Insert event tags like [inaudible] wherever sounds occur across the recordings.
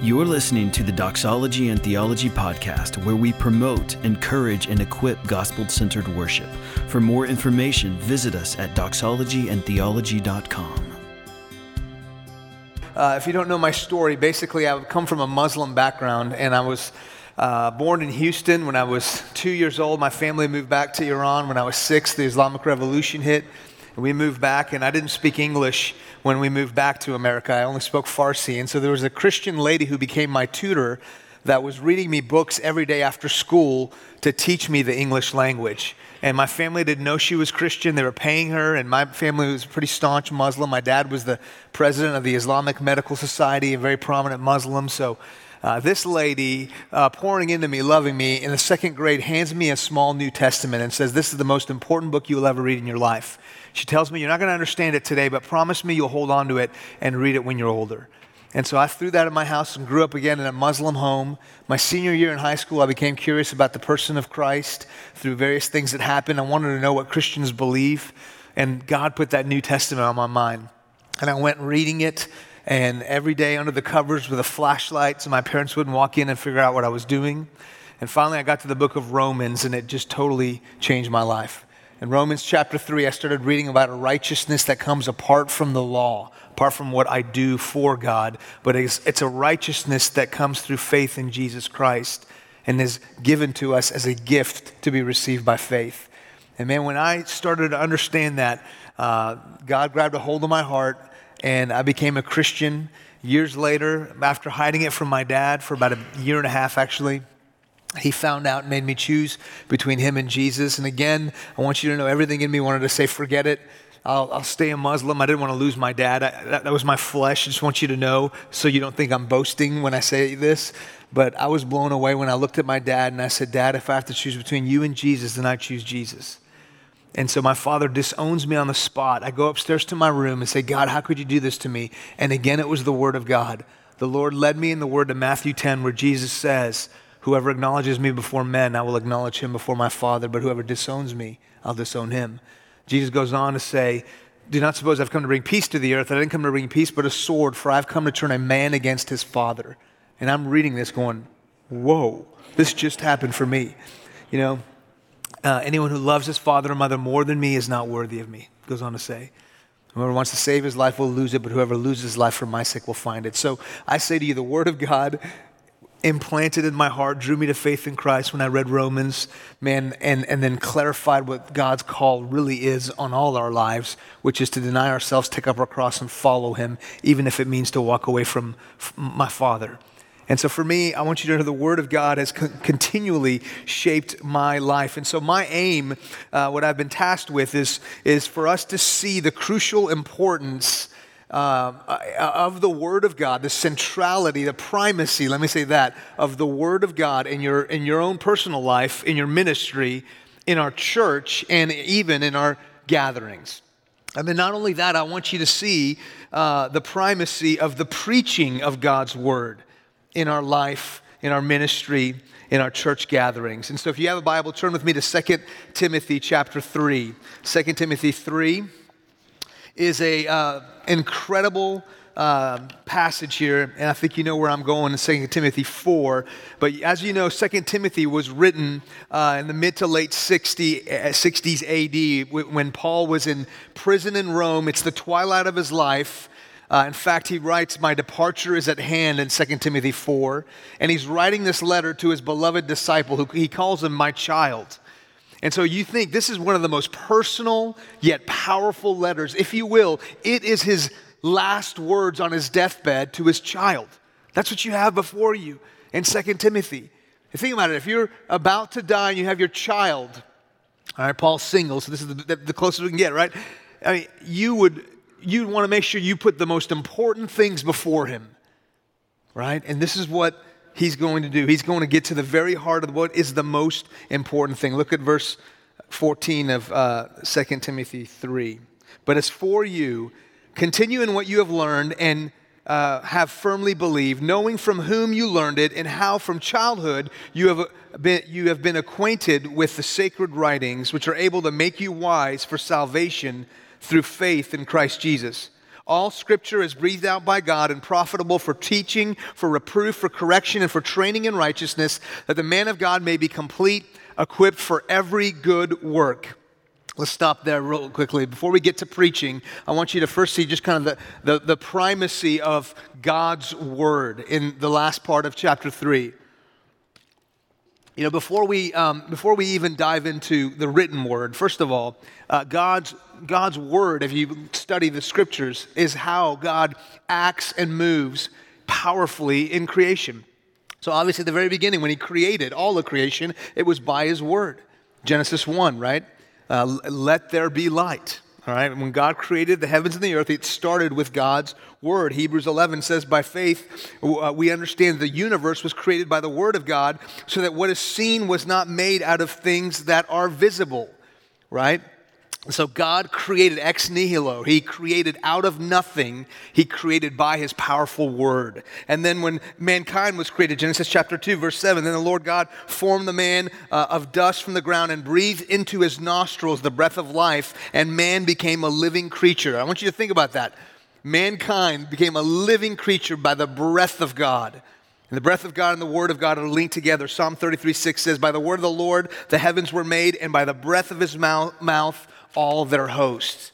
You're listening to the Doxology and Theology podcast, where we promote, encourage, and equip gospel centered worship. For more information, visit us at doxologyandtheology.com. Uh, if you don't know my story, basically, I come from a Muslim background, and I was uh, born in Houston when I was two years old. My family moved back to Iran when I was six. The Islamic Revolution hit. We moved back, and I didn't speak English when we moved back to America. I only spoke Farsi. And so there was a Christian lady who became my tutor that was reading me books every day after school to teach me the English language. And my family didn't know she was Christian. They were paying her, and my family was pretty staunch Muslim. My dad was the president of the Islamic Medical Society, a very prominent Muslim. So uh, this lady, uh, pouring into me, loving me, in the second grade, hands me a small New Testament and says, This is the most important book you will ever read in your life. She tells me, You're not going to understand it today, but promise me you'll hold on to it and read it when you're older. And so I threw that in my house and grew up again in a Muslim home. My senior year in high school, I became curious about the person of Christ through various things that happened. I wanted to know what Christians believe. And God put that New Testament on my mind. And I went reading it, and every day under the covers with a flashlight so my parents wouldn't walk in and figure out what I was doing. And finally, I got to the book of Romans, and it just totally changed my life. In Romans chapter 3, I started reading about a righteousness that comes apart from the law, apart from what I do for God, but it's, it's, a righteousness that comes through faith in Jesus Christ and is given to us as a gift to be received by faith. And man, when I started to understand that, uh, God grabbed a hold of my heart and I became a Christian. Years later, after hiding it from my dad for about a year and a half, actually, he found out and made me choose between him and Jesus. And again, I want you to know everything in me wanted to say, forget it. I'll, I'll stay a Muslim. I didn't want to lose my dad. I, that, that was my flesh. I just want you to know so you don't think I'm boasting when I say this. But I was blown away when I looked at my dad and I said, Dad, if I have to choose between you and Jesus, then I choose Jesus. And so my father disowns me on the spot. I go upstairs to my room and say, God, how could you do this to me? And again, it was the word of God. The Lord led me in the word to Matthew 10, where Jesus says, Whoever acknowledges me before men, I will acknowledge him before my Father, but whoever disowns me, I'll disown him. Jesus goes on to say, Do not suppose I've come to bring peace to the earth. I didn't come to bring peace, but a sword, for I've come to turn a man against his father. And I'm reading this going, Whoa, this just happened for me. You know, uh, anyone who loves his father or mother more than me is not worthy of me, goes on to say. Whoever wants to save his life will lose it, but whoever loses his life for my sake will find it. So I say to you, the word of God implanted in my heart, drew me to faith in Christ when I read Romans, man, and, and then clarified what God's call really is on all our lives, which is to deny ourselves, take up our cross, and follow Him, even if it means to walk away from my Father. And so for me, I want you to know the Word of God has con- continually shaped my life. And so my aim, uh, what I've been tasked with, is, is for us to see the crucial importance uh, of the Word of God, the centrality, the primacy, let me say that, of the Word of God in your, in your own personal life, in your ministry, in our church, and even in our gatherings. And then, not only that, I want you to see uh, the primacy of the preaching of God's Word in our life, in our ministry, in our church gatherings. And so, if you have a Bible, turn with me to 2 Timothy chapter 3. 2 Timothy 3 is a uh, incredible uh, passage here, and I think you know where I'm going in 2 Timothy 4. But as you know, 2 Timothy was written uh, in the mid to late 60, 60s AD when Paul was in prison in Rome. It's the twilight of his life. Uh, in fact, he writes, My departure is at hand in 2 Timothy 4. And he's writing this letter to his beloved disciple, who he calls him my child. And so you think this is one of the most personal yet powerful letters, if you will. It is his last words on his deathbed to his child. That's what you have before you in 2 Timothy. think about it. If you're about to die and you have your child, all right, Paul's single, so this is the, the closest we can get, right? I mean, you would you'd want to make sure you put the most important things before him, right? And this is what he's going to do. He's going to get to the very heart of what is the most important thing. Look at verse 14 of uh, 2 Timothy 3. But as for you, continue in what you have learned and uh, have firmly believed, knowing from whom you learned it, and how from childhood you have, been, you have been acquainted with the sacred writings, which are able to make you wise for salvation through faith in Christ Jesus. All scripture is breathed out by God and profitable for teaching, for reproof, for correction, and for training in righteousness, that the man of God may be complete, equipped for every good work. Let's stop there real quickly. Before we get to preaching, I want you to first see just kind of the, the, the primacy of God's word in the last part of chapter 3. You know, before we, um, before we even dive into the written word, first of all, uh, God's, God's word, if you study the scriptures, is how God acts and moves powerfully in creation. So, obviously, at the very beginning, when He created all of creation, it was by His word. Genesis 1, right? Uh, let there be light. All right, when God created the heavens and the earth, it started with God's word. Hebrews 11 says, By faith, uh, we understand the universe was created by the word of God, so that what is seen was not made out of things that are visible. Right? So God created ex nihilo. He created out of nothing. He created by his powerful word. And then when mankind was created, Genesis chapter 2, verse 7, then the Lord God formed the man uh, of dust from the ground and breathed into his nostrils the breath of life, and man became a living creature. I want you to think about that. Mankind became a living creature by the breath of God. And the breath of God and the word of God are linked together. Psalm 33 6 says, By the word of the Lord the heavens were made, and by the breath of his mouth, mouth all their hosts.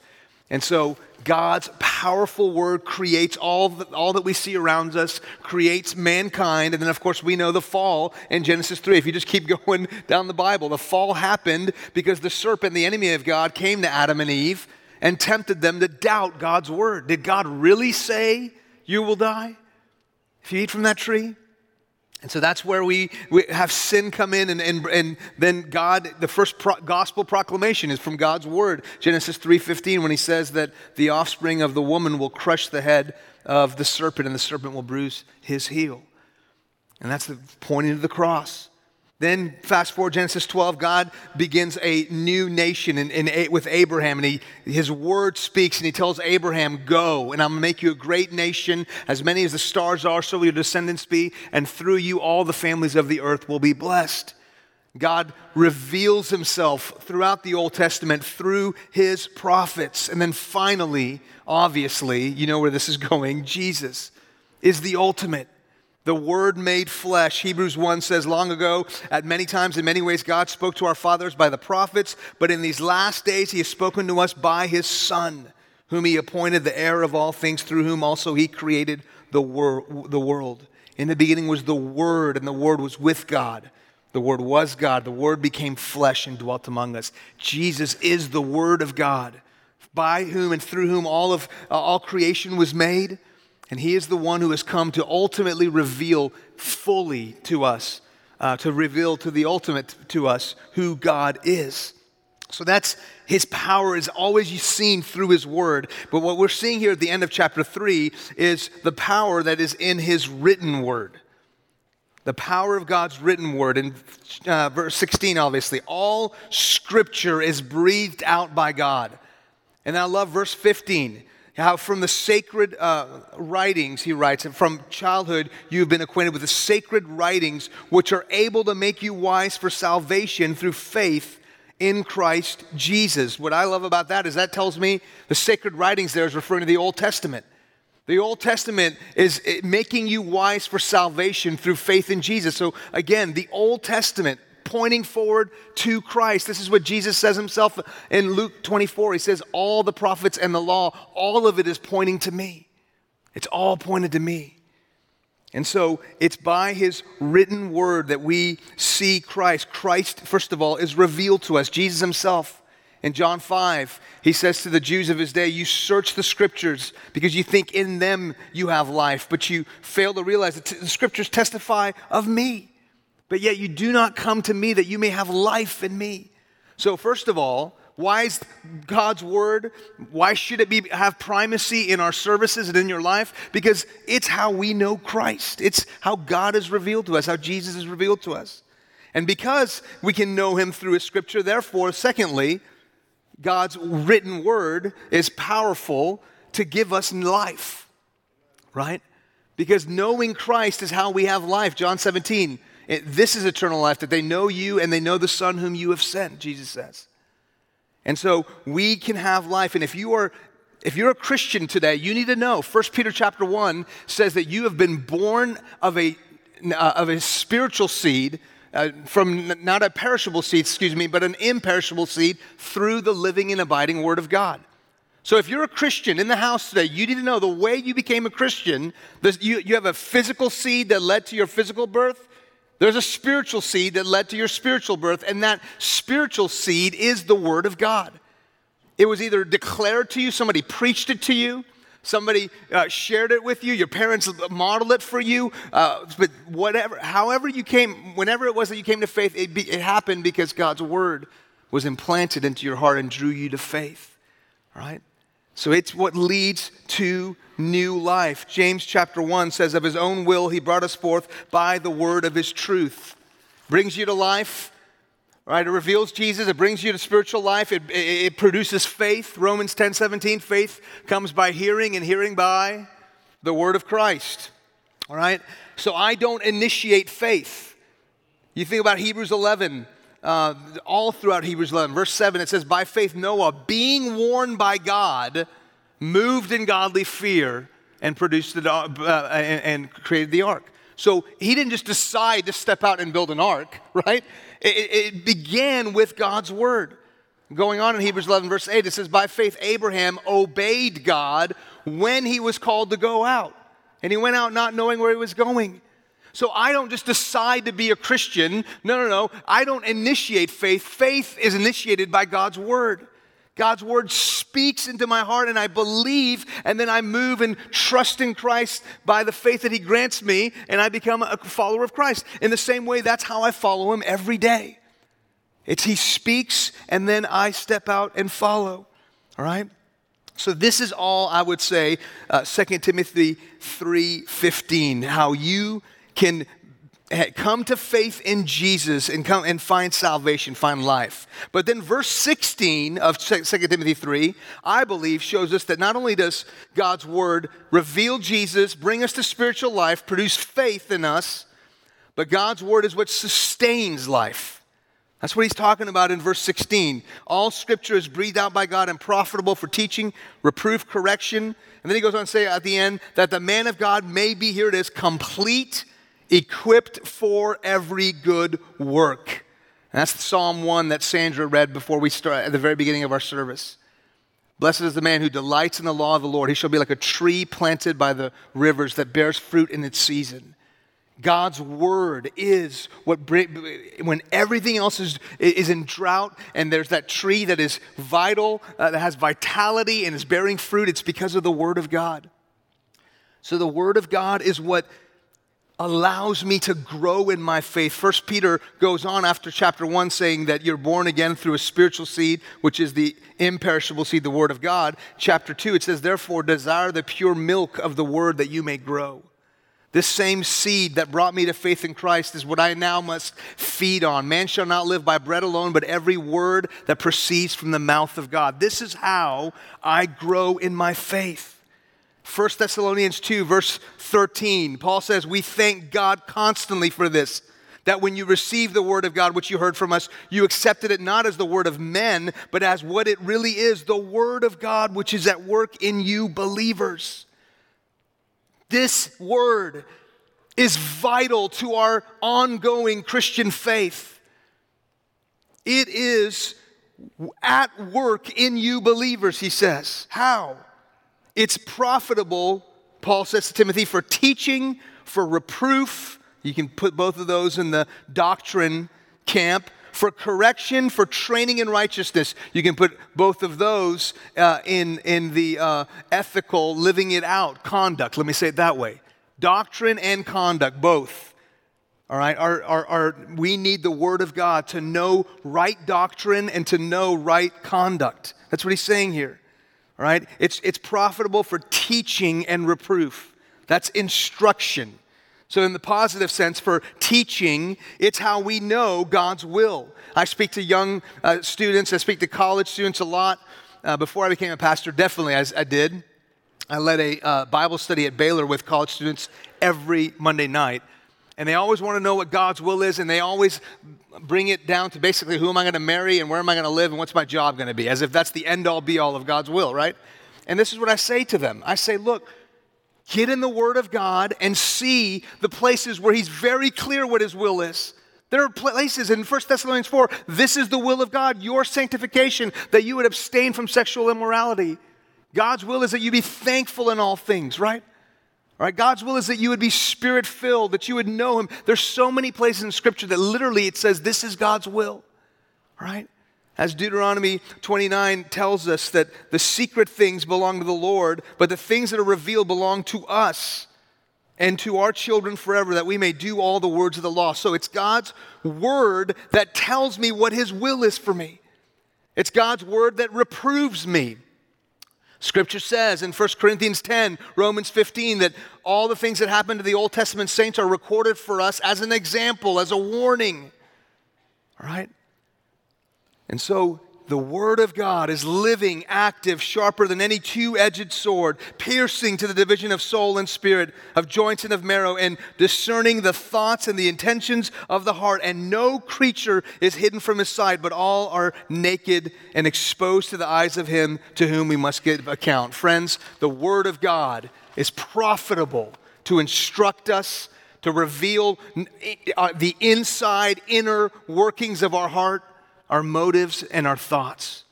And so God's powerful word creates all, all that we see around us, creates mankind. And then, of course, we know the fall in Genesis 3. If you just keep [laughs] going down the Bible, the fall happened because the serpent, the enemy of God, came to Adam and Eve and tempted them to doubt God's word. Did God really say you will die if you eat from that tree? And so that's where we, we have sin come in, and, and, and then God, the first pro- gospel proclamation is from God's word. Genesis 3.15, when he says that the offspring of the woman will crush the head of the serpent, and the serpent will bruise his heel. And that's the pointing to the cross. Then, fast forward Genesis 12, God begins a new nation in, in, with Abraham, and he, his word speaks, and he tells Abraham, Go, and I'm going to make you a great nation. As many as the stars are, so will your descendants be, and through you all the families of the earth will be blessed. God reveals himself throughout the Old Testament through his prophets. And then finally, obviously, you know where this is [laughs] going Jesus is the ultimate the Word made flesh. Hebrews 1 says, Long ago, at many times, in many ways, God spoke to our fathers by the prophets, but in these last days, He has spoken to us by His Son, whom He appointed the heir of all things, through whom also He created the, wor- the world. In the beginning was the Word, and the Word was with God. The Word was God. The Word became flesh and dwelt among us. Jesus is the Word of God, by whom and through whom all of uh, all creation was made. And He is the one who has come to ultimately reveal fully to us, uh, to reveal to the ultimate to us who God is. So that's his power is always seen through his word. But what we're seeing here at the end of chapter 3 is the power that is in his written word. The power of God's written word. In uh, verse 16, obviously, all scripture is breathed out by God. And I love verse 15 how from the sacred uh, writings, he writes, and from childhood you've been acquainted with the sacred writings which are able to make you wise for salvation through faith in Christ Jesus. What I love about that is that tells me the sacred writings there is referring to the Old Testament. The Old Testament is making you wise for salvation through faith in Jesus. So, again, the Old Testament pointing forward to Christ. This is what Jesus says himself in Luke 24. He says, All the prophets and the law, all of it is pointing to me. It's all pointed to me. And so it's by his written word that we see Christ. Christ, first of all, is revealed to us. Jesus himself. In John 5, he says to the Jews of his day, You search the scriptures because you think in them you have life, but you fail to realize that the scriptures testify of me but yet you do not come to me that you may have life in me. So, first of all, why is God's word, why should it be, have primacy in our services and in your life? Because it's how we know Christ. It's how God is revealed to us, how Jesus is revealed to us. And because we can know him through his scripture, therefore, secondly, God's written word is powerful to give us life, right? Because knowing Christ is how we have life. John 17, it, this is eternal life, that they know you and they know the Son whom you have sent, Jesus says. And so we can have life. And if you are if you're a Christian today, you need to know 1 Peter chapter 1 says that you have been born of a, uh, of a spiritual seed, uh, from not a perishable seed, excuse me, but an imperishable seed through the living and abiding Word of God. So if you're a Christian in the house today, you need to know the way you became a Christian, this, you, you have a physical seed that led to your physical birth. There's a spiritual seed that led to your spiritual birth, and that spiritual seed is the Word of God. It was either declared to you, somebody preached it to you, somebody uh, shared it with you, your parents modeled it for you, uh, but whatever, however you came, whenever it was that you came to faith, it, be, it happened because God's Word was implanted into your heart and drew you to faith. Right? So it's what leads to new life. James chapter 1 says, Of his own will he brought us forth by the word of his truth. Brings you to life, right? It reveals Jesus, it brings you to spiritual life, it, it, produces faith. Romans 10 17, faith comes by hearing, and hearing by the word of Christ. All right? So I don't initiate faith. You think about Hebrews 11, uh, all throughout Hebrews 11. Verse 7, it says, By faith, Noah, being warned by God, moved in godly fear and produced the, uh, and, and, created the ark. So he didn't just decide to step out and build an ark, [laughs] right? It, it began with God's word. Going on in Hebrews 11, verse 8, it says, By faith, Abraham obeyed God when he was called to go out. And he went out not knowing where he was going. So I don't just decide to be a Christian. No, no, no. I don't initiate faith. Faith is initiated by God's word. God's word speaks into my heart and I believe, and then I move and trust in Christ by the faith that He grants me, and I become a follower of Christ. In the same way, that's how I follow Him every day. It's He speaks, and then I step out and follow. All right? So this is all I would say, uh, 2 Timothy 3.15, how you can come to faith in Jesus and come and find salvation, find life. But then verse 16 of 2 Timothy 3, I believe shows us that not only does God's word reveal Jesus, bring us to spiritual life, produce faith in us, but God's word is what sustains life. That's what he's talking about in verse 16. All scripture is breathed out by God and profitable for teaching, reproof, correction. And then he goes on to say at the end that the man of God may be, here it is, complete equipped for every good work. And that's the Psalm 1 that Sandra read before we start at the very beginning of our service. Blessed is the man who delights in the law of the Lord. He shall be like a tree planted by the rivers that bears fruit in its season. God's word is what when everything else is, is in drought and there's that tree that is vital, uh, that has vitality and is bearing fruit, it's because of the word of God. So the word of God is what allows me to grow in my faith. First Peter goes on after chapter 1 saying that you're born again through a spiritual seed, which is the imperishable seed, the word of God. Chapter 2 it says therefore desire the pure milk of the word that you may grow. This same seed that brought me to faith in Christ is what I now must feed on. Man shall not live by bread alone, but every word that proceeds from the mouth of God. This is how I grow in my faith. 1 Thessalonians 2, verse 13, Paul says, We thank God constantly for this, that when you received the word of God, which you heard from us, you accepted it not as the word of men, but as what it really is the word of God, which is at work in you believers. This word is vital to our ongoing Christian faith. It is at work in you believers, he says. How? It's profitable, Paul says to Timothy, for teaching, for reproof. You can put both of those in the doctrine camp. For correction, for training in righteousness. You can put both of those uh, in, in the uh, ethical, living it out conduct. Let me say it that way doctrine and conduct, both. All right, our, our, our, we need the Word of God to know right doctrine and to know right conduct. That's what he's saying here. Right? It's, it's profitable for teaching and reproof. That's instruction. So, in the positive sense, for teaching, it's how we know God's will. I speak to young uh, students, I speak to college students a lot. Uh, before I became a pastor, definitely I, I did. I led a uh, Bible study at Baylor with college students every Monday night. And they always want to know what God's will is, and they always bring it down to basically who am I going to marry and where am I going to live and what's my job going to be, as if that's the end all be all of God's will, right? And this is what I say to them I say, look, get in the Word of God and see the places where He's very clear what His will is. There are places in 1 Thessalonians 4, this is the will of God, your sanctification, that you would abstain from sexual immorality. God's will is that you be thankful in all things, right? Right, God's will is that you would be spirit filled, that you would know Him. There's so many places in Scripture that literally it says this is God's will, right? As Deuteronomy 29 tells us that the secret things belong to the Lord, but the things that are revealed belong to us and to our children forever, that we may do all the words of the law. So it's God's word that tells me what His will is for me. It's God's word that reproves me. Scripture says in 1 Corinthians 10, Romans 15, that all the things that happened to the Old Testament saints are recorded for us as an example, as a warning. All right? And so the Word of God is living, active, sharper than any two edged sword, piercing to the division of soul and spirit, of joints and of marrow, and discerning the thoughts and the intentions of the heart. And no creature is hidden from His sight, but all are naked and exposed to the eyes of Him to whom we must give account. Friends, the Word of God is profitable to instruct us, to reveal uh, the inside, inner workings of our heart our motives, and our thoughts.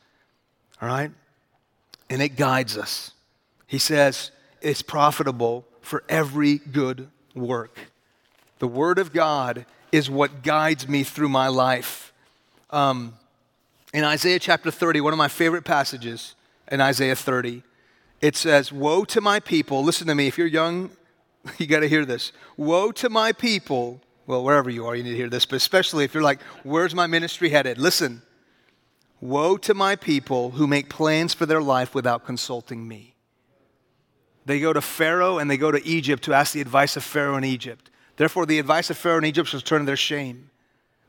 All right? And it guides us. He says it's profitable for every good work. The Word of God is what guides me through my life. Um, in Isaiah chapter 30, one of my favorite passages in Isaiah 30, it says, Woe to my people. Listen to me. If you're young, [laughs] you got to hear this. Woe to my people well, wherever you are, you need to hear this, but especially if you're like, where's my ministry headed? Listen. Woe to my people who make plans for their life without consulting me. They go to Pharaoh and they go to Egypt to ask the advice of Pharaoh in Egypt. Therefore, the advice of Pharaoh in Egypt was turned to their shame.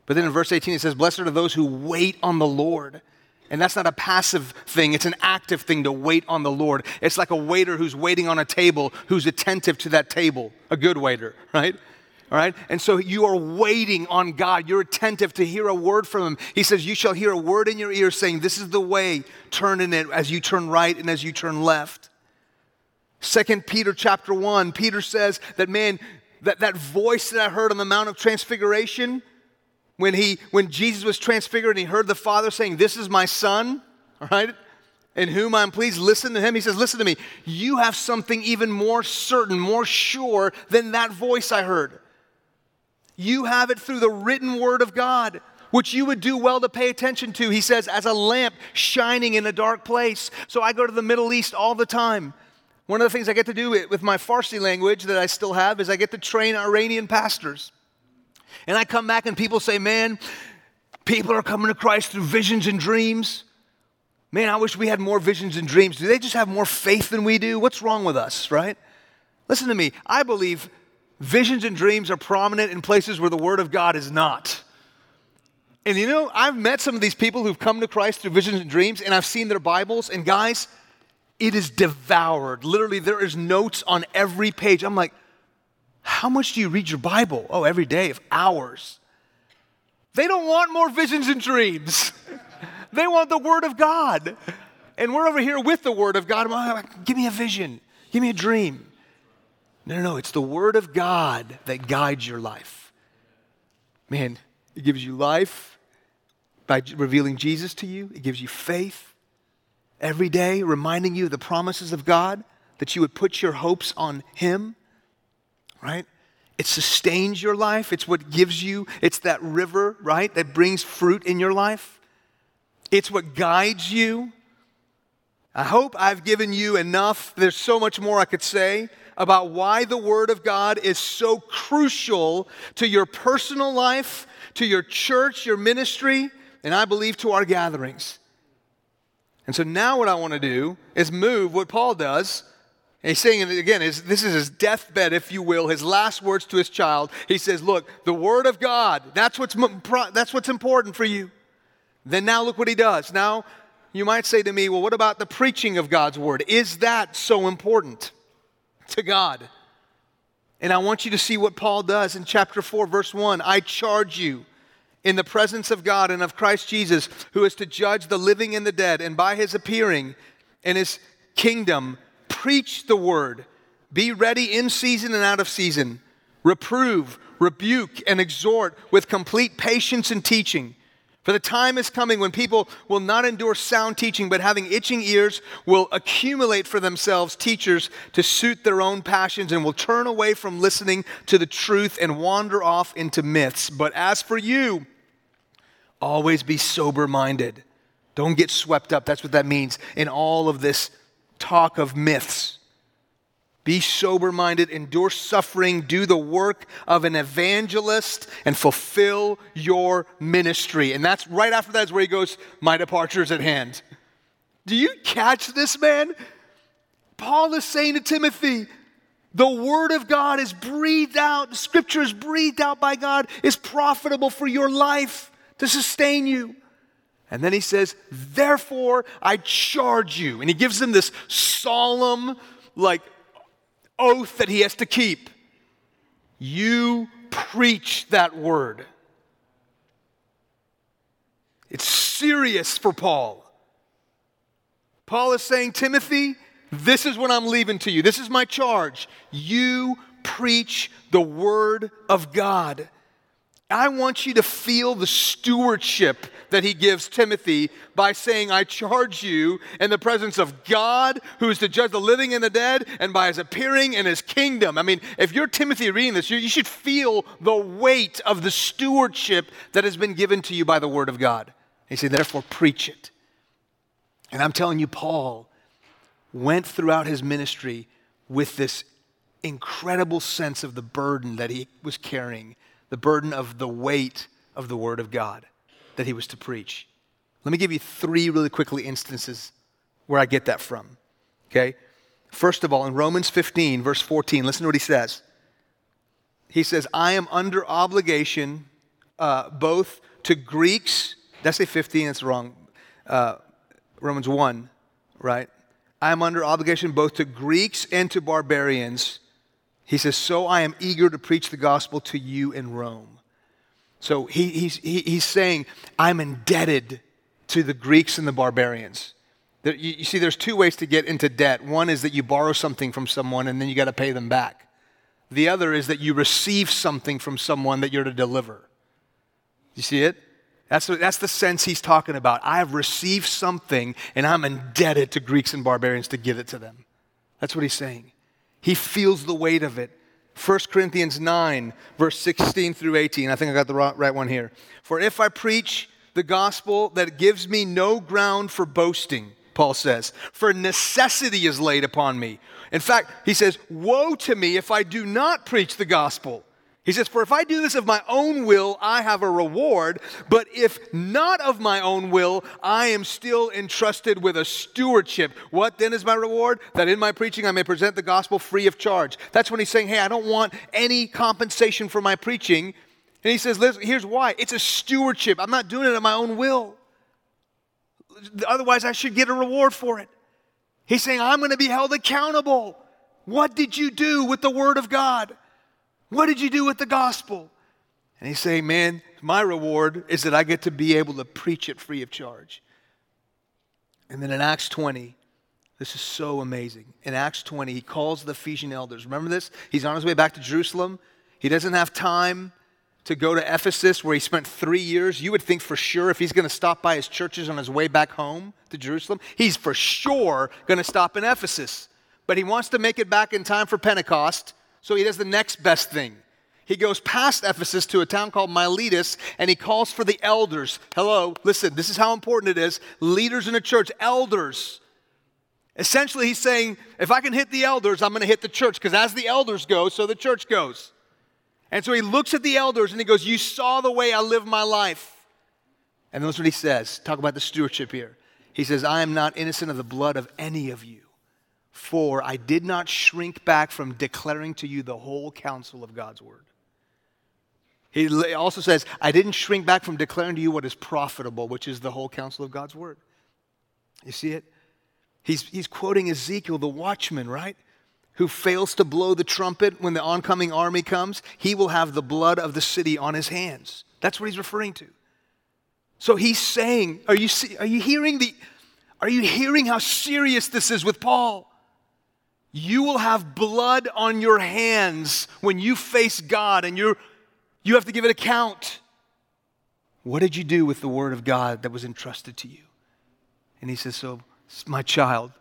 But then in verse 18, it says, Blessed are those who wait on the Lord. And that's not a passive thing, it's an active thing to wait on the Lord. It's like a waiter who's waiting on a table, who's attentive to that table, a good waiter, right? All right? And so you are waiting on God. You're attentive to hear a word from Him. He says, You shall hear a word in your ear saying, This is the way, turn in it as you turn right and as you turn left. Second Peter chapter 1, Peter says that man, that, that voice that I heard on the Mount of Transfiguration, when he when Jesus was transfigured and he heard the Father saying, This is my son, all right? In whom I'm pleased, listen to him. He says, Listen to me. You have something even more certain, more sure than that voice I heard. You have it through the written word of God, which you would do well to pay attention to. He says, as a lamp shining in a dark place. So I go to the Middle East all the time. One of the things I get to do with my Farsi language that I still have is I get to train Iranian pastors. And I come back and people say, man, people are coming to Christ through visions and dreams. Man, I wish we had more visions and dreams. Do they just have more faith than we do? What's wrong with us, right? Listen to me. I believe Visions and dreams are prominent in places where the Word of God is not. And you know, I've met some of these people who've come to Christ through visions and dreams, and I've seen their Bibles, and guys, it is devoured. Literally, there is notes on every page. I'm like, how much do you read your Bible? Oh, every day, of hours. They don't want more visions and dreams. [laughs] they want the Word of God. And we're over here with the Word of God. Like, give me a vision, give me a dream. No, no, no. It's the Word of God that guides your life. Man, it gives you life by revealing Jesus to you, it gives you faith every day, reminding you of the promises of God, that you would put your hopes on Him, right? It sustains your life. It's what gives you, it's that river, right, that brings fruit in your life. It's what guides you. I hope I've given you enough. There's so much more I could say about why the Word of God is so crucial to your personal life, to your church, your ministry, and I believe to our gatherings. And so now what I want to do is move what Paul does. And he's saying again, is, this is his deathbed, if you will, his last words to his child. He says, Look, the Word of God, that's what's, that's what's important for you. Then now look what he does. Now, you might say to me, Well, what about the preaching of God's Word? Is that so important? To God. And I want you to see what Paul does in chapter 4, verse 1. I charge you in the presence of God and of Christ Jesus, who is to judge the living and the dead, and by his appearing and his kingdom, preach the word. Be ready in season and out of season. Reprove, rebuke, and exhort with complete patience and teaching. For the time is coming when people will not endure sound teaching, but having itching ears will accumulate for themselves teachers to suit their own passions and will turn away from listening to the truth and wander off into myths. But as for you, always be sober minded. Don't get swept up. That's what that means in all of this talk of myths. Be sober minded, endure suffering, do the work of an evangelist, and fulfill your ministry. And that's right after that is where he goes, My departure is at hand. Do you catch this, man? Paul is saying to Timothy, the word of God is breathed out, the scripture is breathed out by God, is profitable for your life to sustain you. And then he says, Therefore, I charge you. And he gives them this solemn, like, oath that he has to keep. You preach that word. It's serious for Paul. Paul is saying, Timothy, this is what I'm leaving to you. This is my charge. You preach the word of God. I want you to feel the stewardship that he gives Timothy by saying, I charge you in the presence of God, who is to judge the living and the dead, and by his appearing in his kingdom. I mean, if you're Timothy reading this, you should feel the weight of the stewardship that has been given to you by the word of God. He said, therefore, preach it. And I'm telling you, Paul went throughout his ministry with this incredible sense of the burden that he was carrying the burden of the weight of the Word of God that he was to preach. Let me give you three really quickly instances where I get that from. Okay? First of all, in Romans 15, verse 14, listen to what he says. He says, I am under obligation uh, both to Greeks, I say 15? That's wrong. Uh, Romans 1, right? I am under obligation both to Greeks and to barbarians he says, So I am eager to preach the gospel to you in Rome. So he, he's, he, he's saying, I'm indebted to the Greeks and the barbarians. You, you see, there's two ways to get into debt. One is that you borrow something from someone and then you got to pay them back. The other is that you receive something from someone that you're to deliver. You see it? That's, that's the sense he's talking about. I have received something and I'm indebted to Greeks and barbarians to give it to them. That's what he's saying. He feels the weight of it. 1 Corinthians 9, verse 16 through 18. I think I got the right one here. For if I preach the gospel that gives me no ground for boasting, Paul says, for necessity is laid upon me. In fact, he says, Woe to me if I do not preach the gospel. He says, For if I do this of my own will, I have a reward. But if not of my own will, I am still entrusted with a stewardship. What then is my reward? That in my preaching I may present the gospel free of charge. That's when he's saying, Hey, I don't want any compensation for my preaching. And he says, Listen, here's why it's a stewardship. I'm not doing it of my own will. Otherwise, I should get a reward for it. He's saying, I'm going to be held accountable. What did you do with the word of God? What did you do with the gospel? And he's saying, Man, my reward is that I get to be able to preach it free of charge. And then in Acts 20, this is so amazing. In Acts 20, he calls the Ephesian elders. Remember this? He's on his way back to Jerusalem. He doesn't have time to go to Ephesus, where he spent three years. You would think for sure if he's going to stop by his churches on his way back home to Jerusalem, he's for sure going to stop in Ephesus. But he wants to make it back in time for Pentecost. So he does the next best thing. He goes past Ephesus to a town called Miletus and he calls for the elders. Hello, listen, this is how important it is. Leaders in a church, elders. Essentially, he's saying, if I can hit the elders, I'm going to hit the church because as the elders go, so the church goes. And so he looks at the elders and he goes, You saw the way I live my life. And that's what he says. Talk about the stewardship here. He says, I am not innocent of the blood of any of you. For I did not shrink back from declaring to you the whole counsel of God's word. He also says, I didn't shrink back from declaring to you what is profitable, which is the whole counsel of God's word. You see it? He's, he's quoting Ezekiel, the watchman, right? Who fails to blow the trumpet when the oncoming army comes, he will have the blood of the city on his hands. That's what he's referring to. So he's saying, are you, see, are you hearing the, Are you hearing how serious this is with Paul? You will have blood on your hands when you face God and you're, you have to give an account. What did you do with the word of God that was entrusted to you? And he says, So, my child,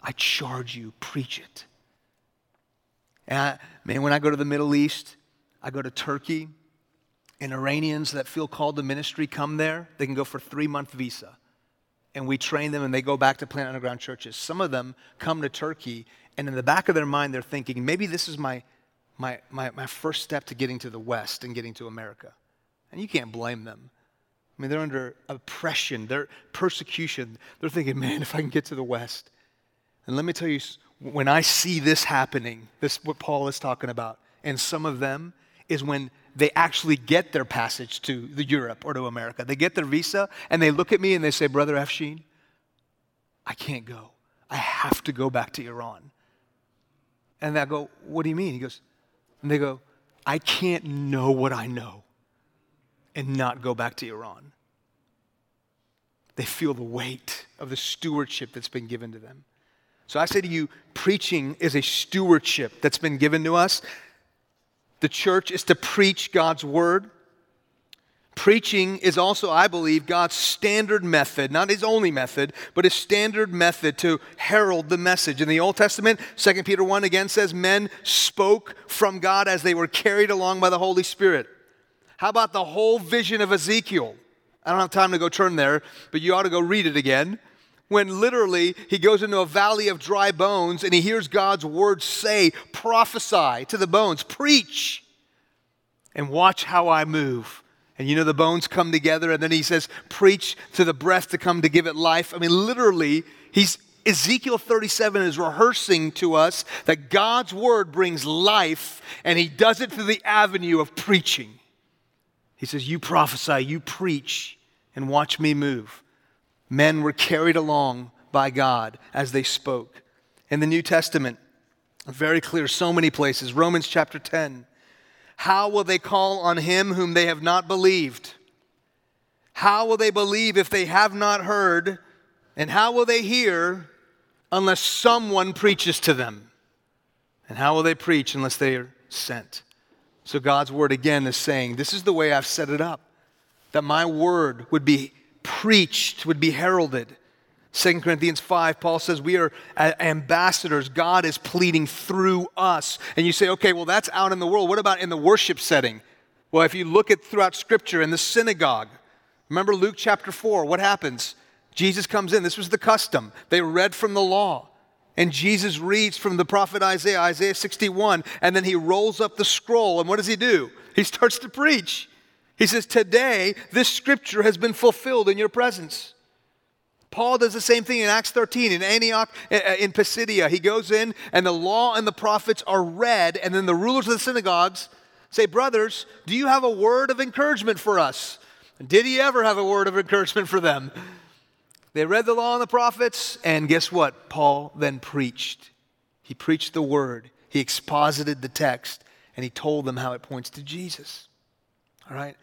I charge you, preach it. And I, man, when I go to the Middle East, I go to Turkey, and Iranians that feel called to ministry come there. They can go for three month visa. And we train them and they go back to plant underground churches. Some of them come to Turkey, and in the back of their mind, they're thinking, maybe this is my, my, my, my first step to getting to the West and getting to America. And you can't blame them. I mean, they're under oppression, they're persecution. They're thinking, man, if I can get to the West. And let me tell you, when I see this happening, this what Paul is talking about, and some of them is when they actually get their passage to the Europe or to America. They get their visa and they look at me and they say, Brother Afshin, I can't go. I have to go back to Iran. And I go, What do you mean? He goes, and they go, I can't know what I know and not go back to Iran. They feel the weight of the stewardship that's been given to them. So I say to you, preaching is a stewardship that's been given to us. The church is to preach God's word. Preaching is also, I believe, God's standard method, not his only method, but his standard method to herald the message. In the Old Testament, 2 Peter 1 again says, Men spoke from God as they were carried along by the Holy Spirit. How about the whole vision of Ezekiel? I don't have time to go turn there, but you ought to go read it again. When literally he goes into a valley of dry bones and he hears God's word say, prophesy to the bones, preach, and watch how I move. And you know, the bones come together, and then he says, preach to the breath to come to give it life. I mean, literally, he's Ezekiel 37 is rehearsing to us that God's word brings life, and he does it through the avenue of preaching. He says, You prophesy, you preach, and watch me move. Men were carried along by God as they spoke. In the New Testament, very clear, so many places. Romans chapter 10. How will they call on him whom they have not believed? How will they believe if they have not heard? And how will they hear unless someone preaches to them? And how will they preach unless they are sent? So God's word again is saying, This is the way I've set it up, that my word would be preached, would be heralded. 2 Corinthians 5, Paul says, We are uh, ambassadors. God is pleading through us. And you say, okay, well, that's out in the world. What about in the worship setting? Well, if you look at throughout Scripture in the synagogue, remember Luke chapter 4, what happens? Jesus comes in. This was the custom. They read from the law. And Jesus reads from the prophet Isaiah, Isaiah 61, and then he rolls up the scroll. And what does he do? He starts to preach. He says, Today, this scripture has been fulfilled in your presence. Paul does the same thing in Acts 13 in Antioch, eh, eh, in Pisidia. He goes in, and the law and the prophets are read, and then the rulers of the synagogues say, Brothers, do you have a word of encouragement for us? did he ever have a word of encouragement for them? They read the law and the prophets, and guess what? Paul then preached. He preached the word, he exposited the text, and he told them how it points to Jesus. All right?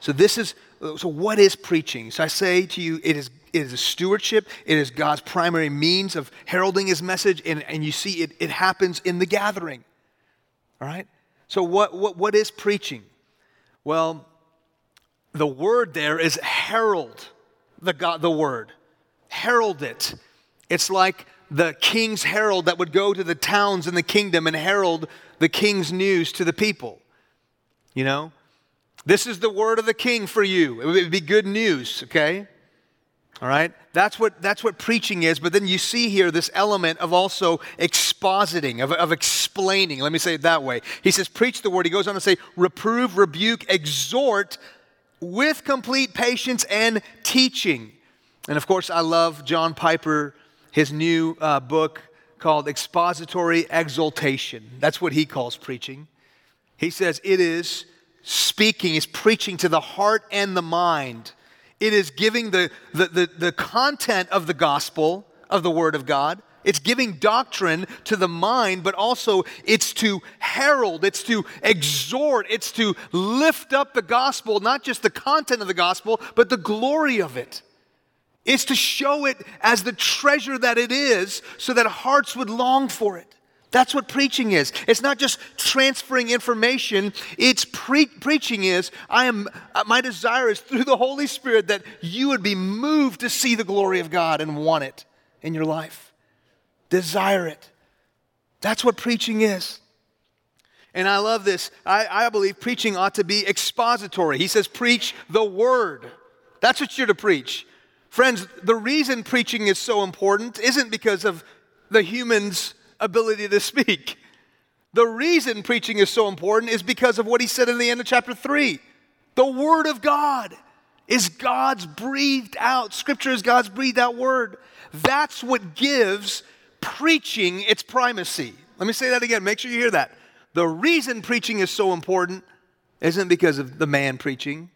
So, this is, so what is preaching? So, I say to you, it is, it is a stewardship, it is God's primary means of heralding his message, and, and you see it, it happens in the gathering. All right? So, what, what, what is preaching? Well, the word there is herald the, God, the word herald it. It's like the king's herald that would go to the towns in the kingdom and herald the king's news to the people. You know, this is the word of the king for you. It would be good news, okay? All right? That's what, that's what preaching is. But then you see here this element of also expositing, of, of explaining. Let me say it that way. He says, preach the word. He goes on to say, reprove, rebuke, exhort with complete patience and teaching. And of course, I love John Piper, his new uh, book called Expository Exaltation. That's what he calls preaching. He says it is speaking, is preaching to the heart and the mind. It is giving the, the, the, the content of the gospel, of the Word of God. It's giving doctrine to the mind, but also it's to herald, it's to exhort, it's to lift up the gospel, not just the content of the gospel, but the glory of it. It's to show it as the treasure that it is so that hearts would long for it. That's what preaching is. It's not just transferring information. It's pre- preaching is I am uh, my desire is through the Holy Spirit that you would be moved to see the glory of God and want it in your life. Desire it. That's what preaching is. And I love this. I, I believe preaching ought to be expository. He says, preach the word. That's what you're to preach. Friends, the reason preaching is so important isn't because of the human's ability to speak. The reason preaching is so important is because of what he said in the end of chapter 3. The Word of God is God's breathed out, Scripture is God's breathed out Word. That's what gives preaching its primacy. Let me say that again, make sure you hear that. The reason preaching is so important isn't because of the man preaching,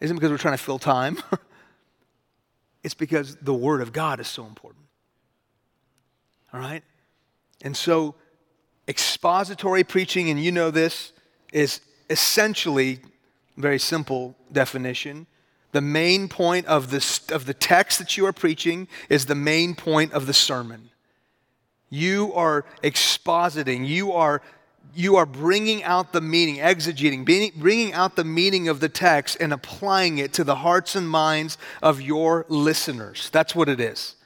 isn't because we're trying to fill time. [laughs] it's because the Word of God is so important. All right? And so, expository preaching, and you know this, is essentially, very simple definition. The main point of the, of the text that you are preaching is the main point of the sermon. You are expositing, you are, you are bringing out the meaning, exegeting, bringing out the meaning of the text and applying it to the hearts and minds of your listeners. That's what it is.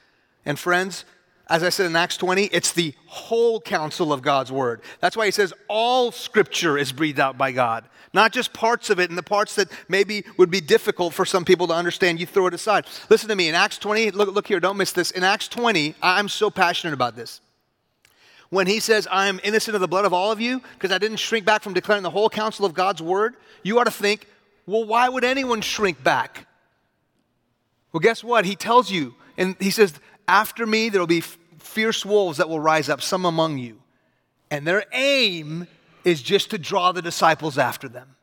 And friends, as I said in Acts 20, it's the whole counsel of God's word. That's why he says all scripture is breathed out by God, not just parts of it and the parts that maybe would be difficult for some people to understand. You throw it aside. Listen to me. In Acts 20, look, look here, don't miss this. In Acts 20, I'm so passionate about this. When he says, I am innocent of the blood of all of you, because I didn't shrink back from declaring the whole counsel of God's word, you ought to think, well, why would anyone shrink back? Well, guess what? He tells you, and he says, after me, there will be fierce wolves that will rise up, some among you. And their aim is just to draw the disciples after them.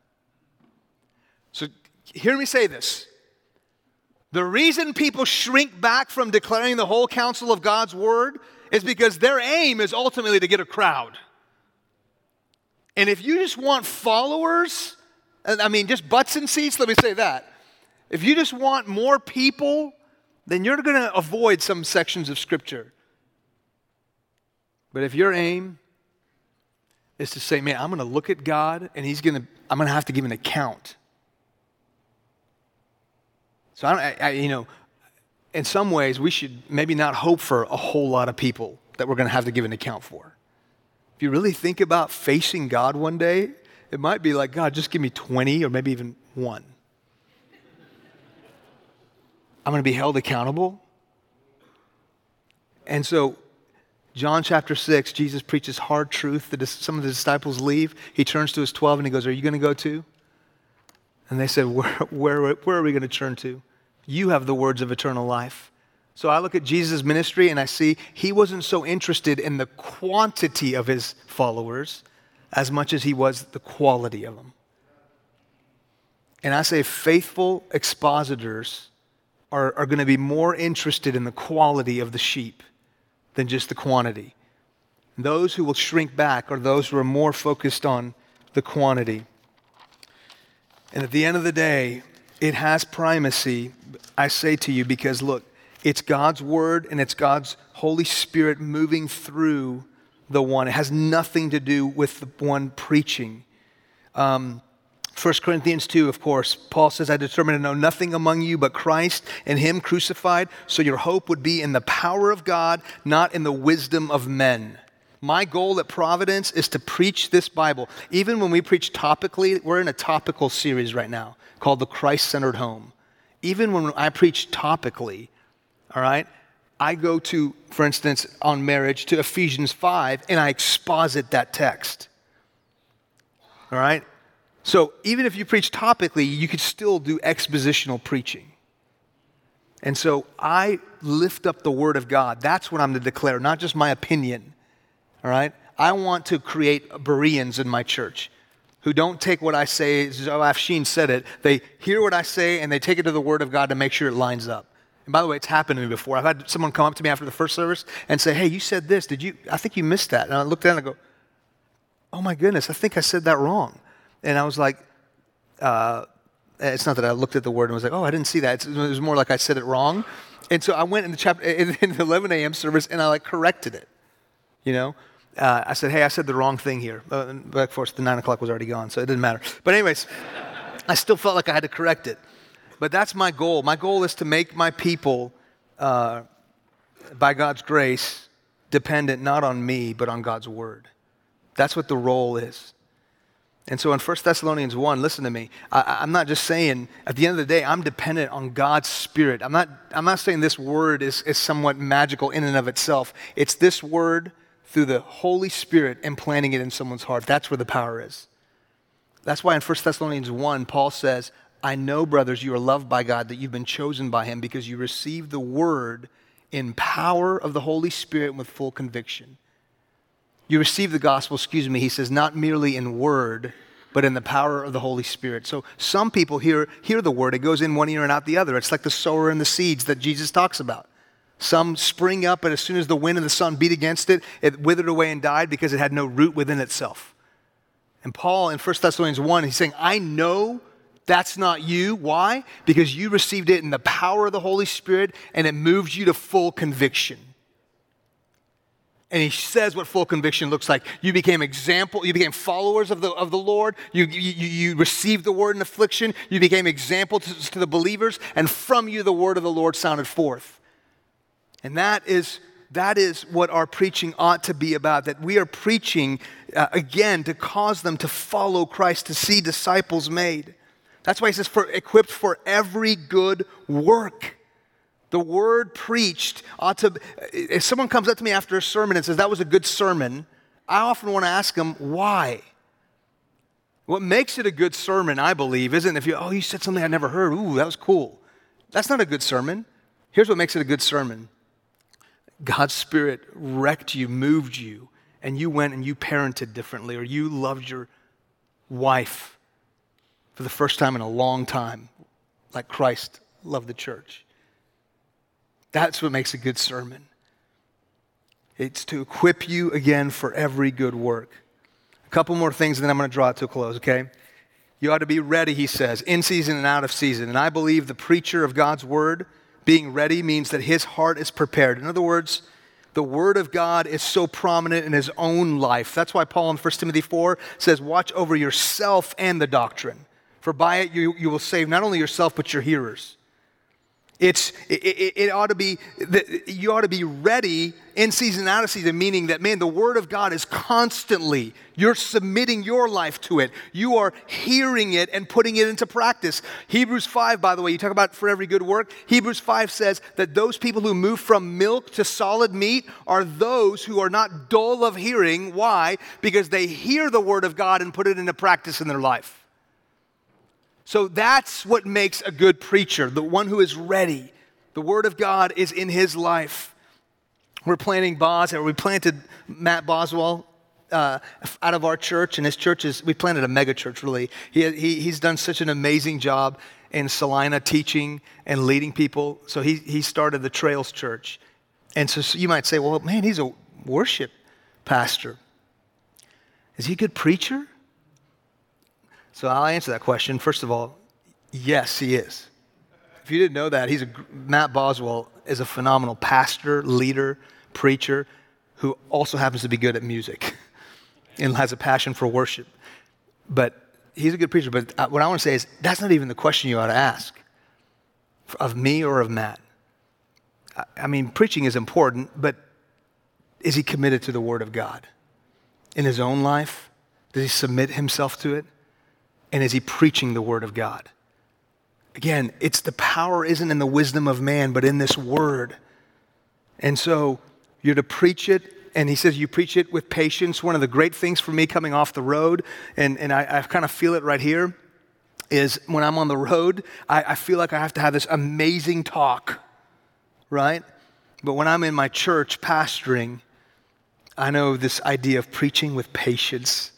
So hear me say this. The reason people shrink back from declaring the whole counsel of God's word is because their aim is ultimately to get a crowd. And if you just want followers, I mean, just butts and seats, let me say that. If you just want more people then you're going to avoid some sections of Scripture. But if your aim is to say, man, I'm going to look at God and He's going to, I'm going to have to give an account. So I, I, you know, in some ways, we should maybe not hope for a whole lot of people that we're going to have to give an account for. If you really think about facing God one day, it might be like, God, just give me 20 or maybe even one. I'm going to be held accountable. And so, John chapter 6, Jesus preaches hard truth. That some of the disciples leave. He turns to his 12 and he goes, Are you going to go too? And they said, Where, where, where are we going to turn to? You have the words of eternal life. So I look at Jesus' ministry and I see he wasn't so interested in the quantity of his followers as much as he was the quality of them. And I say, faithful expositors are, are going to be more interested in the quality of the sheep than just the quantity. Those who will shrink back are those who are more focused on the quantity. And at the end of the day, it has primacy, I say to you, because look, it's God's word and it's God's Holy Spirit moving through the one. It has nothing to do with the one preaching. Um, 1 Corinthians 2, of course, Paul says, I determined to know nothing among you but Christ and Him crucified, so your hope would be in the power of God, not in the wisdom of men. My goal at Providence is to preach this Bible. Even when we preach topically, we're in a topical series right now called The Christ Centered Home. Even when I preach topically, all right, I go to, for instance, on marriage, to Ephesians 5, and I exposit that text. All right? So even if you preach topically, you could still do expositional preaching. And so I lift up the word of God. That's what I'm to declare, not just my opinion. All right? I want to create Bereans in my church who don't take what I say, Zoaf said it, they hear what I say and they take it to the word of God to make sure it lines up. And by the way, it's happened to me before. I've had someone come up to me after the first service and say, Hey, you said this. Did you? I think you missed that. And I looked at it and I go, Oh my goodness, I think I said that wrong. And I was like, uh, It's not that I looked at the word and was like, oh, I didn't see that. it was more like I said it wrong. And so I went in the chapter [laughs] in, in the 11 a.m. service and I like corrected it. You know, uh, I said, hey, I said the wrong thing here. Uh, but of course, the nine o'clock was already gone, so it didn't matter. But anyways, I still felt like I had to correct it. But that's my goal. My goal is to make my people, uh, by God's grace, dependent not on me, but on God's word. That's what the role is. And so in 1 Thessalonians 1, listen to me. I, am not just saying, at the end of the day, I'm dependent on God's Spirit. I'm not, I'm not saying this word is, is somewhat magical in and of itself. It's this word through the Holy Spirit implanting it in someone's heart. That's where the power is. That's why in 1 Thessalonians 1, Paul says, I know, brothers, you are loved by God, that you've been chosen by Him because you received the word in power of the Holy Spirit with full conviction. You receive the gospel, excuse me, he says, not merely in word, but in the power of the Holy Spirit. So some people hear, hear the word, it goes in one ear and out the other. It's like the sower and the seeds that Jesus talks about. Some spring up, and as soon as the wind and the sun beat against it, it withered away and died because it had no root within itself. And Paul in 1 Thessalonians 1, he's saying, I know that's not you. Why? Because you received it in the power of the Holy Spirit and it moved you to full conviction. And he says what full conviction looks like. You became example, you became followers of the, of the Lord. You, you, you received the word in affliction. You became example to, to the believers. And from you, the word of the Lord sounded forth. And that is, that is what our preaching ought to be about, that we are preaching, uh, again, to cause them to follow Christ, to see disciples made. That's why he says, for, equipped for every good work. The word preached ought to, if someone comes up to me after a sermon and says, that was a good sermon, I often want to ask them, why? What makes it a good sermon, I believe, isn't if you, oh, you said something I never heard. Ooh, that was cool. That's not a good sermon. Here's what makes it a good sermon God's Spirit wrecked you, moved you, and you went and you parented differently, or you loved your wife for the first time in a long time, like Christ loved the church. That's what makes a good sermon. It's to equip you again for every good work. A couple more things, and then I'm going to draw it to a close, okay? You ought to be ready, he says, in season and out of season. And I believe the preacher of God's word being ready means that his heart is prepared. In other words, the word of God is so prominent in his own life. That's why Paul in 1 Timothy 4 says, Watch over yourself and the doctrine, for by it you, you will save not only yourself, but your hearers. It's, it, it, it, ought to be, you ought to be ready in season, and out of season, meaning that, man, the Word of God is constantly, you're submitting your life to it. You are hearing it and putting it into practice. Hebrews 5, by the way, you talk about for every good work. Hebrews 5 says that those people who move from milk to solid meat are those who are not dull of hearing. Why? Because they hear the Word of God and put it into practice in their life. So that's what makes a good preacher, the one who is ready. The Word of God is in his life. We're planting Boz, we planted Matt Boswell uh, out of our church, and his church is, we planted a mega church, really. He, he, he's done such an amazing job in Celina teaching and leading people. So he, he started the Trails Church. And so, so you might say, well, man, he's a worship pastor. Is he a good preacher? So I'll answer that question. First of all, yes, he is. If you didn't know that, he's a, Matt Boswell is a phenomenal pastor, leader, preacher who also happens to be good at music [laughs] and has a passion for worship. But he's a good preacher. But uh, what I want to say is that's not even the question you ought to ask of me or of Matt. I mean, preaching is important, but is he committed to the Word of God in his own life? Does he submit himself to it? And is he preaching the word of God? Again, it's the power isn't in the wisdom of man, but in this word. And so you're to preach it. And he says, You preach it with patience. One of the great things for me coming off the road, and, and I, I kind of feel it right here, is when I'm on the road, I, I feel like I have to have this amazing talk, right? But when I'm in my church pastoring, I know this idea of preaching with patience.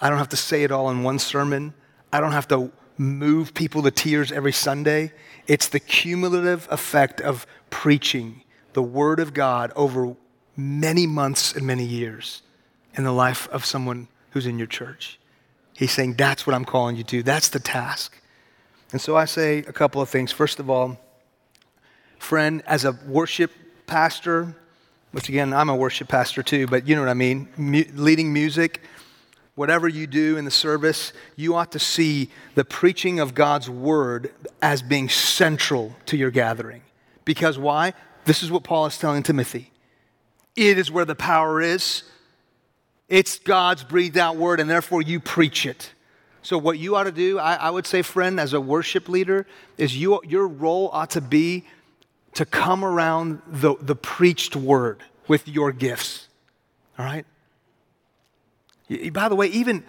I don't have to say it all in one sermon. I don't have to move people to tears every Sunday. It's the cumulative effect of preaching the Word of God over many months and many years in the life of someone who's in your church. He's saying, That's what I'm calling you to. That's the task. And so I say a couple of things. First of all, friend, as a worship pastor, which again, I'm a worship pastor too, but you know what I mean, Mu- leading music, whatever you do in the service, you ought to see the preaching of God's word as being central to your gathering. Because why? This is what Paul is telling Timothy. It is where the power is. It's God's breathed out word, and therefore you preach it. So, what you ought to do, I, I would say, friend, as a worship leader, is you, your role ought to be to come around the, the preached word with your gifts. All right? By the way, even,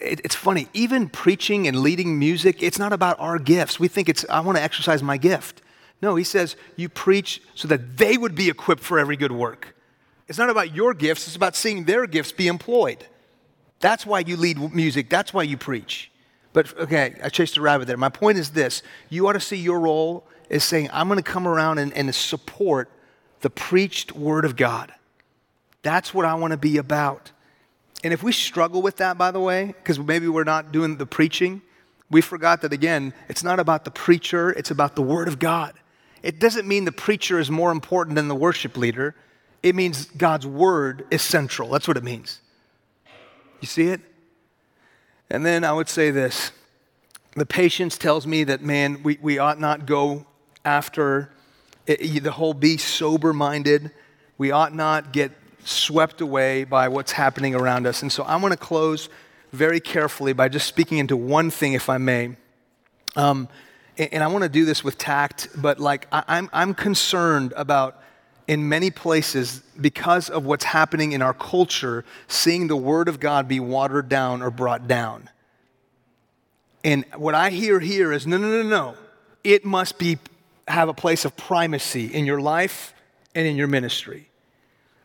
it's funny, even preaching and leading music, it's not about our gifts. We think it's, I want to exercise my gift. No, he says, you preach so that they would be equipped for every good work. It's not about your gifts, it's about seeing their gifts be employed. That's why you lead music, that's why you preach. But okay, I chased a rabbit there. My point is this you ought to see your role as saying, I'm going to come around and, and support the preached word of God. That's what I want to be about. And if we struggle with that, by the way, because maybe we're not doing the preaching, we forgot that again, it's not about the preacher, it's about the word of God. It doesn't mean the preacher is more important than the worship leader. It means God's word is central. That's what it means. You see it? And then I would say this the patience tells me that, man, we, we ought not go after it, the whole be sober minded. We ought not get swept away by what's happening around us. And so I want to close very carefully by just speaking into one thing, if I may. Um, and, and, I want to do this with tact, but like I, I'm, I'm concerned about in many places because of what's happening in our culture, seeing the Word of God be watered down or brought down. And what I hear here is no, no, no, no. It must be have a place of primacy in your life and in your ministry.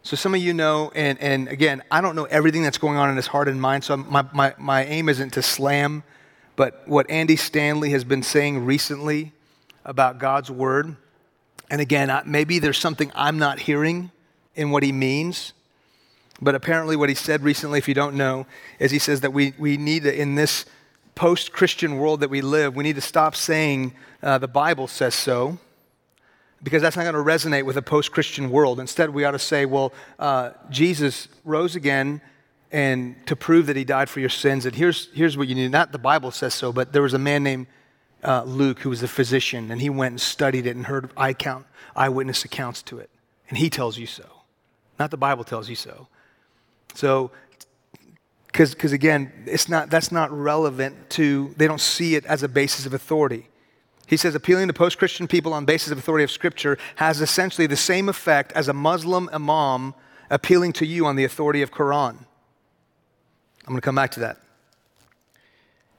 So some of you know, and, and again, I don't know everything that's going on in his heart and mind, so my, my, my aim isn't to slam, but what Andy Stanley has been saying recently about God's word, and again, maybe there's something I'm not hearing in what he means, but apparently what he said recently, if you don't know, is he says that we, we need to, in this post Christian world that we live, we need to stop saying uh, the Bible says so, because that's not going to resonate with a post Christian world. Instead, we ought to say, well, uh, Jesus rose again and to prove that he died for your sins. And here's, here's what you need. Not the Bible says so, but there was a man named uh, Luke who was a physician, and he went and studied it and heard eye count, eyewitness accounts to it. And he tells you so. Not the Bible tells you so. So because again it's not that's not relevant to they don't see it as a basis of authority he says appealing to post-christian people on basis of authority of scripture has essentially the same effect as a muslim imam appealing to you on the authority of quran. I'm going to come back to that.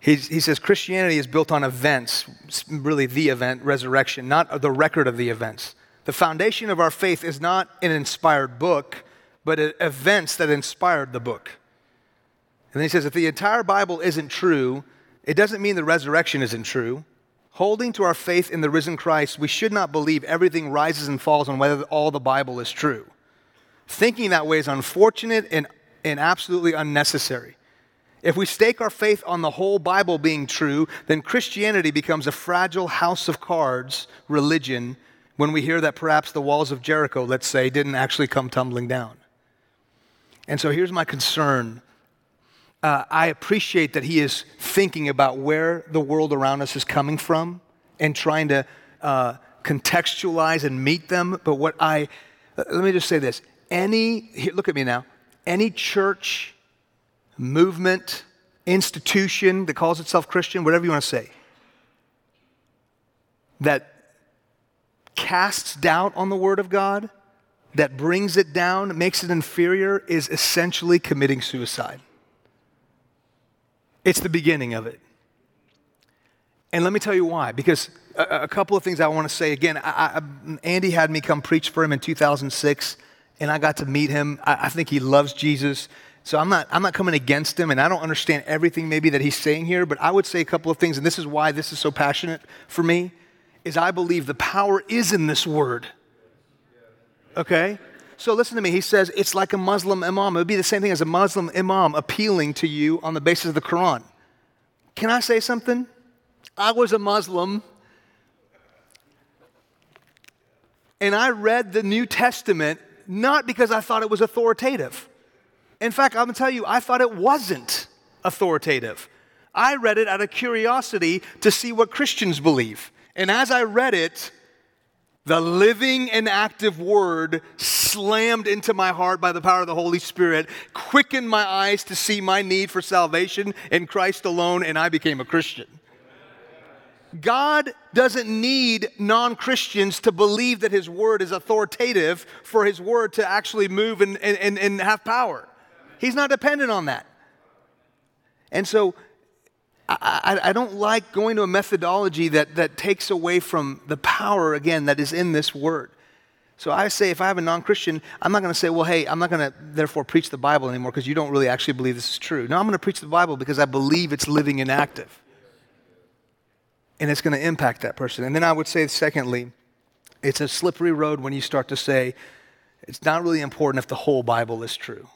He's, he says christianity is built on events really the event resurrection not the record of the events. The foundation of our faith is not an inspired book but events that inspired the book. And then he says, if the entire Bible isn't true, it doesn't mean the resurrection isn't true. Holding to our faith in the risen Christ, we should not believe everything rises and falls on whether all the Bible is true. Thinking that way is unfortunate and, and absolutely unnecessary. If we stake our faith on the whole Bible being true, then Christianity becomes a fragile house of cards religion when we hear that perhaps the walls of Jericho, let's say, didn't actually come tumbling down. And so here's my concern uh, I appreciate that he is thinking about where the world around us is coming from and trying to uh, contextualize and meet them. But what I, uh, let me just say this any, look at me now, any church, movement, institution that calls itself Christian, whatever you want to say, that casts doubt on the Word of God, that brings it down, makes it inferior, is essentially committing suicide. It's the beginning of it. And let me tell you why. Because a, a couple of things I want to say. Again, I, I, Andy had me come preach for him in 2006, and I got to meet him. I, I think he loves Jesus. So I'm not, I'm not coming against him, and I don't understand everything maybe that he's saying here, but I would say a couple of things, and this is why this is so passionate for me, is I believe the power is in this word. Okay? So listen to me. He says it's like a Muslim imam. It would be the same thing as a Muslim imam appealing to you on the basis of the Quran. Can I say something? I was a Muslim and I read the New Testament not because I thought it was authoritative. In fact, I'm gonna tell you, I thought it wasn't authoritative. I read it out of curiosity to see what Christians believe. And as I read it, the living and active word slammed into my heart by the power of the Holy Spirit, quickened my eyes to see my need for salvation in Christ alone, and I became a Christian. God doesn't need non Christians to believe that His Word is authoritative for His Word to actually move and, and, and have power. He's not dependent on that. And so I, I, don't like going to a methodology that, that takes away from the power, again, that is in this Word. So I say, if I have a non Christian, I'm not going to say, well, hey, I'm not going to therefore preach the Bible anymore because you don't really actually believe this is true. No, I'm going to preach the Bible because I believe it's living and active and it's going to impact that person. And then I would say, secondly, it's a slippery road when you start to say, it's not really important if the whole Bible is true.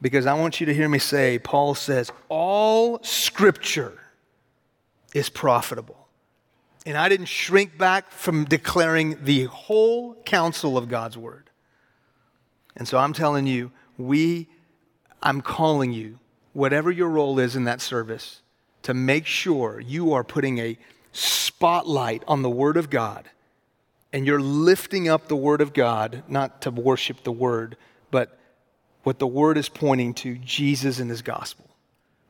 Because I want you to hear me say, Paul says, all scripture is profitable. And I didn't shrink back from declaring the whole counsel of God's word. And so I'm telling you, we, I'm calling you, whatever your role is in that service, to make sure you are putting a spotlight on the Word of God and you're lifting up the Word of God, not to worship the Word, but what the Word is pointing to Jesus and His gospel.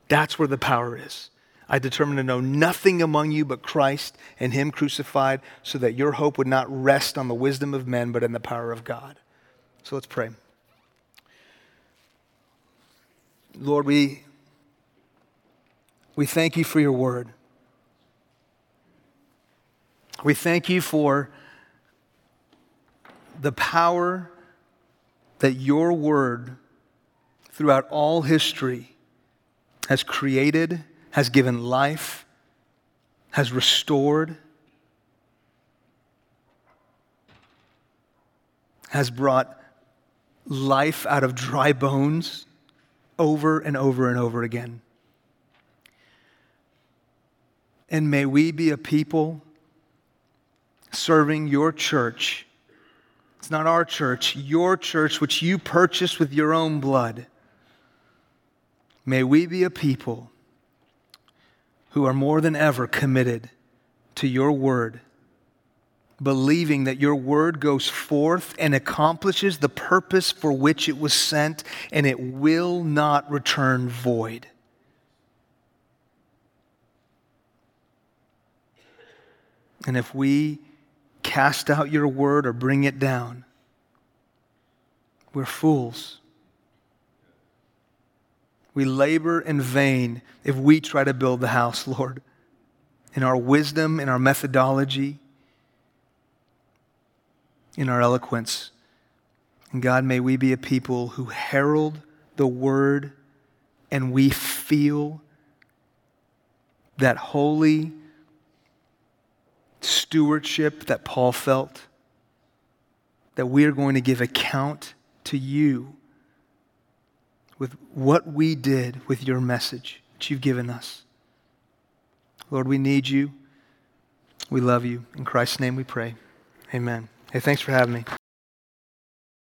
That's where the power is. I determined to know nothing among you but Christ and Him crucified, so that your hope would not rest on the wisdom of men, but in the power of God. So let's pray. Lord, we we thank you for your word. We thank you for the power that your word throughout all history has created, has given life, has restored, has brought life out of dry bones over and over and over again. And may we be a people serving your church. It's not our church, your church, which you purchased with your own blood. May we be a people who are more than ever committed to your word, believing that your word goes forth and accomplishes the purpose for which it was sent, and it will not return void. And if we cast out your word or bring it down, we're fools. We labor in vain if we try to build the house, [laughs] Lord. In our wisdom, in our methodology, in our eloquence. And God, may we be a people who herald the word and we feel that holy stewardship that Paul felt, that we are going to give account to you with what we did with your message that you've given us. Lord, we need you. We love you. In Christ's name we pray. Amen. Hey, thanks for having me.